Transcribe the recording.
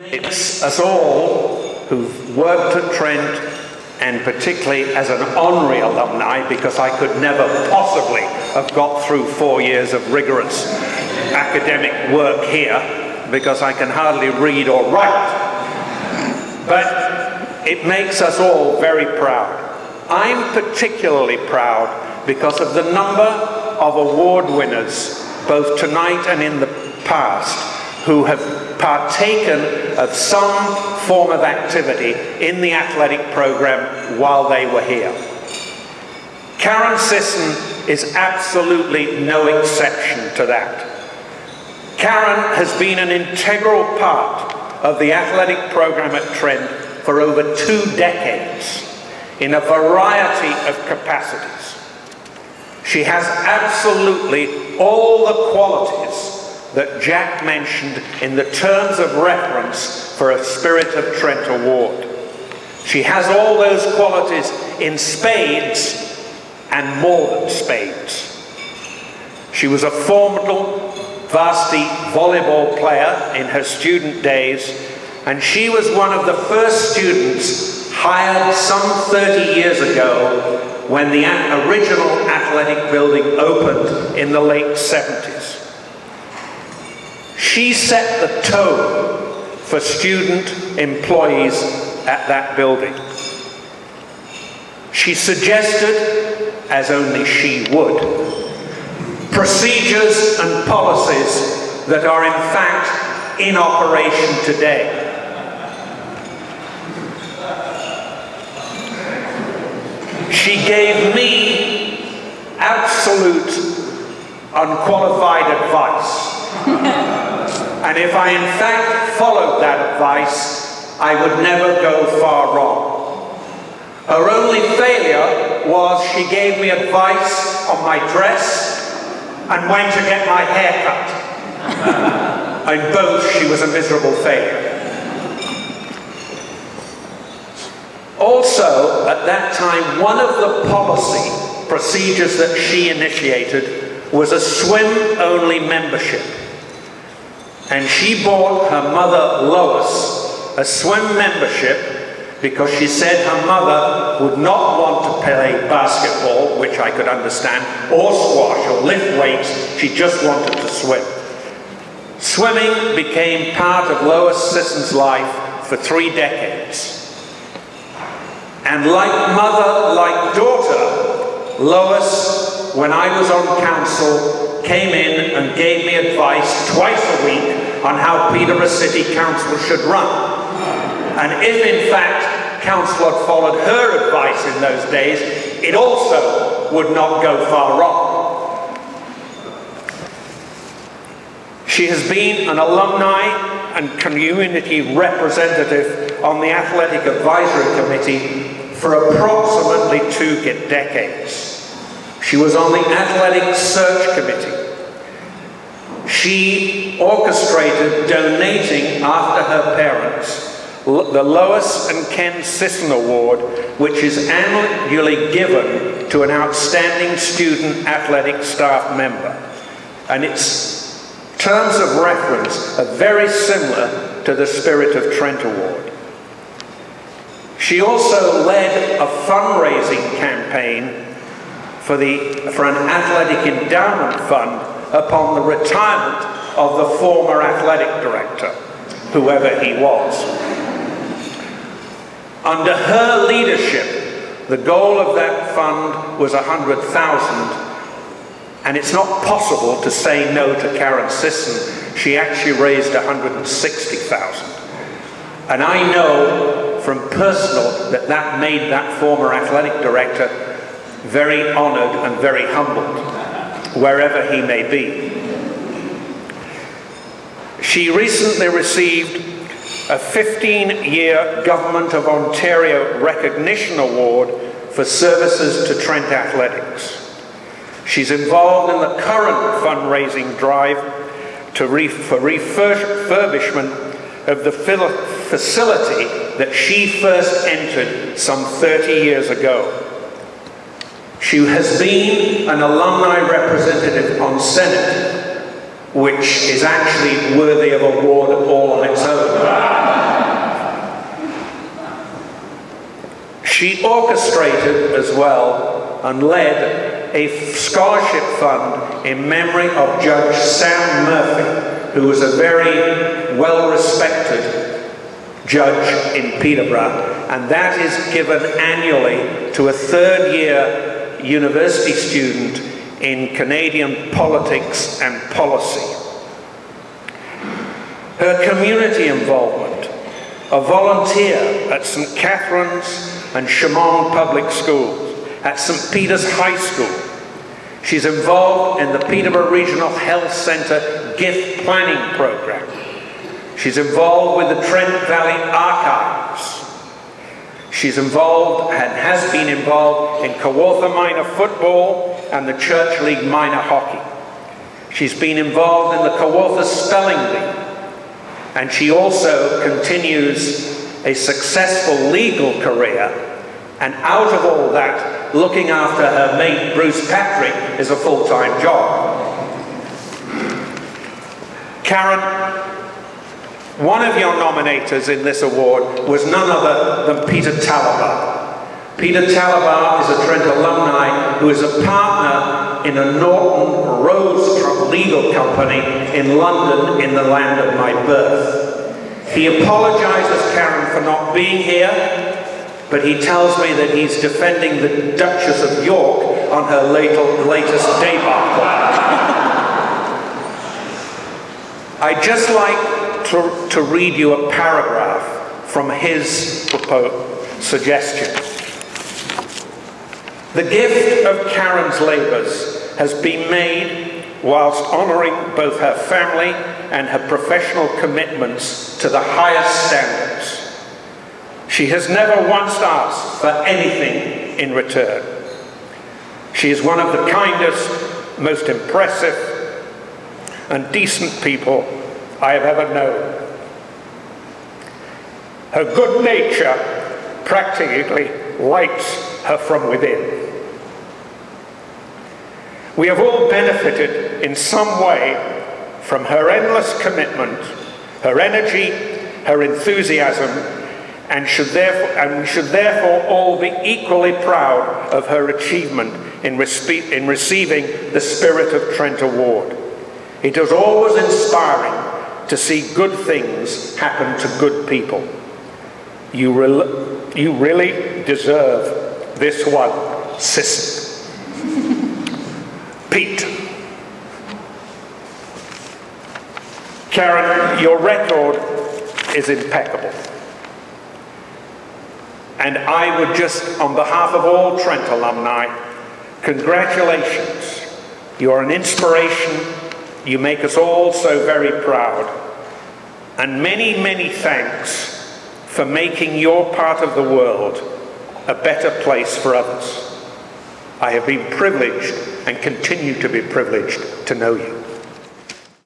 It's us all who've worked at Trent and particularly as an honorary alumni because I could never possibly have got through four years of rigorous academic work here because I can hardly read or write. But it makes us all very proud. I'm particularly proud because of the number of award winners, both tonight and in the past, who have partaken of some form of activity in the athletic program while they were here. Karen Sisson is absolutely no exception to that. Karen has been an integral part of the athletic program at Trent for over two decades in a variety of capacities. She has absolutely all the qualities that Jack mentioned in the terms of reference for a Spirit of Trent award. She has all those qualities in spades and more than spades. She was a formidable varsity volleyball player in her student days, and she was one of the first students hired some 30 years ago when the original athletic building opened in the late 70s. She set the tone for student employees at that building. She suggested, as only she would, procedures and policies that are in fact in operation today. She gave me absolute unqualified advice. And if I in fact followed that advice, I would never go far wrong. Her only failure was she gave me advice on my dress and when to get my hair cut. In both, she was a miserable failure. Also, at that time, one of the policy procedures that she initiated was a swim-only membership. And she bought her mother, Lois, a swim membership because she said her mother would not want to play basketball, which I could understand, or squash or lift weights. She just wanted to swim. Swimming became part of Lois Sisson's life for three decades. And like mother, like daughter, Lois, when I was on council, came in and gave me advice twice a week on how Peterborough City Council should run. And if in fact council had followed her advice in those days, it also would not go far wrong. She has been an alumni and community representative on the Athletic Advisory Committee for approximately two decades. She was on the Athletic Search Committee. She orchestrated donating after her parents the Lois and Ken Sisson Award, which is annually given to an outstanding student athletic staff member. And its terms of reference are very similar to the Spirit of Trent Award. She also led a fundraising campaign for, the, for an athletic endowment fund upon the retirement of the former athletic director, whoever he was. Under her leadership, the goal of that fund was 100,000 and it's not possible to say no to Karen Sisson. She actually raised 160,000. And I know from personal that that made that former athletic director very honored and very humbled, wherever he may be. She recently received a 15-year Government of Ontario Recognition Award for services to Trent Athletics. She's involved in the current fundraising drive to re for refurbishment of the facility that she first entered some 30 years ago. She has been an alumni representative on Senate which is actually worthy of award all on its own. She orchestrated as well and led a scholarship fund in memory of Judge Sam Murphy, who was a very well respected judge in Peterborough, and that is given annually to a third year university student in Canadian politics and policy. Her community involvement, a volunteer at St. Catherine's and Chemong Public Schools, at St. Peter's High School. She's involved in the Peterborough Regional Health Centre gift planning program. She's involved with the Trent Valley Archives. She's involved and has been involved in Kawartha Minor football and the Church League Minor hockey. She's been involved in the Kawartha Spelling League. And she also continues a successful legal career, and out of all that, looking after her mate Bruce Patrick is a full time job. Karen, one of your nominators in this award was none other than Peter Talabar. Peter Talabar is a Trent alumni who is a partner in a Norton Rose legal company in London in the land of my birth. He apologizes, Karen, for not being here, but he tells me that he's defending the Duchess of York on her latest debacle. I'd just like to, to read you a paragraph from his suggestion. The gift of Karen's labours has been made whilst honouring both her family and her professional commitments to the highest standards. She has never once asked for anything in return. She is one of the kindest, most impressive, and decent people I have ever known. Her good nature practically lights her from within. We have all benefited in some way from her endless commitment, her energy, her enthusiasm, and, should therefore, and we should therefore all be equally proud of her achievement in, respe- in receiving the Spirit of Trent Award. It is always inspiring to see good things happen to good people. You, re- you really deserve this one, sister. Pete. Karen, your record is impeccable. And I would just, on behalf of all Trent alumni, congratulations. You're an inspiration. You make us all so very proud. And many, many thanks for making your part of the world a better place for others. I have been privileged and continue to be privileged to know you.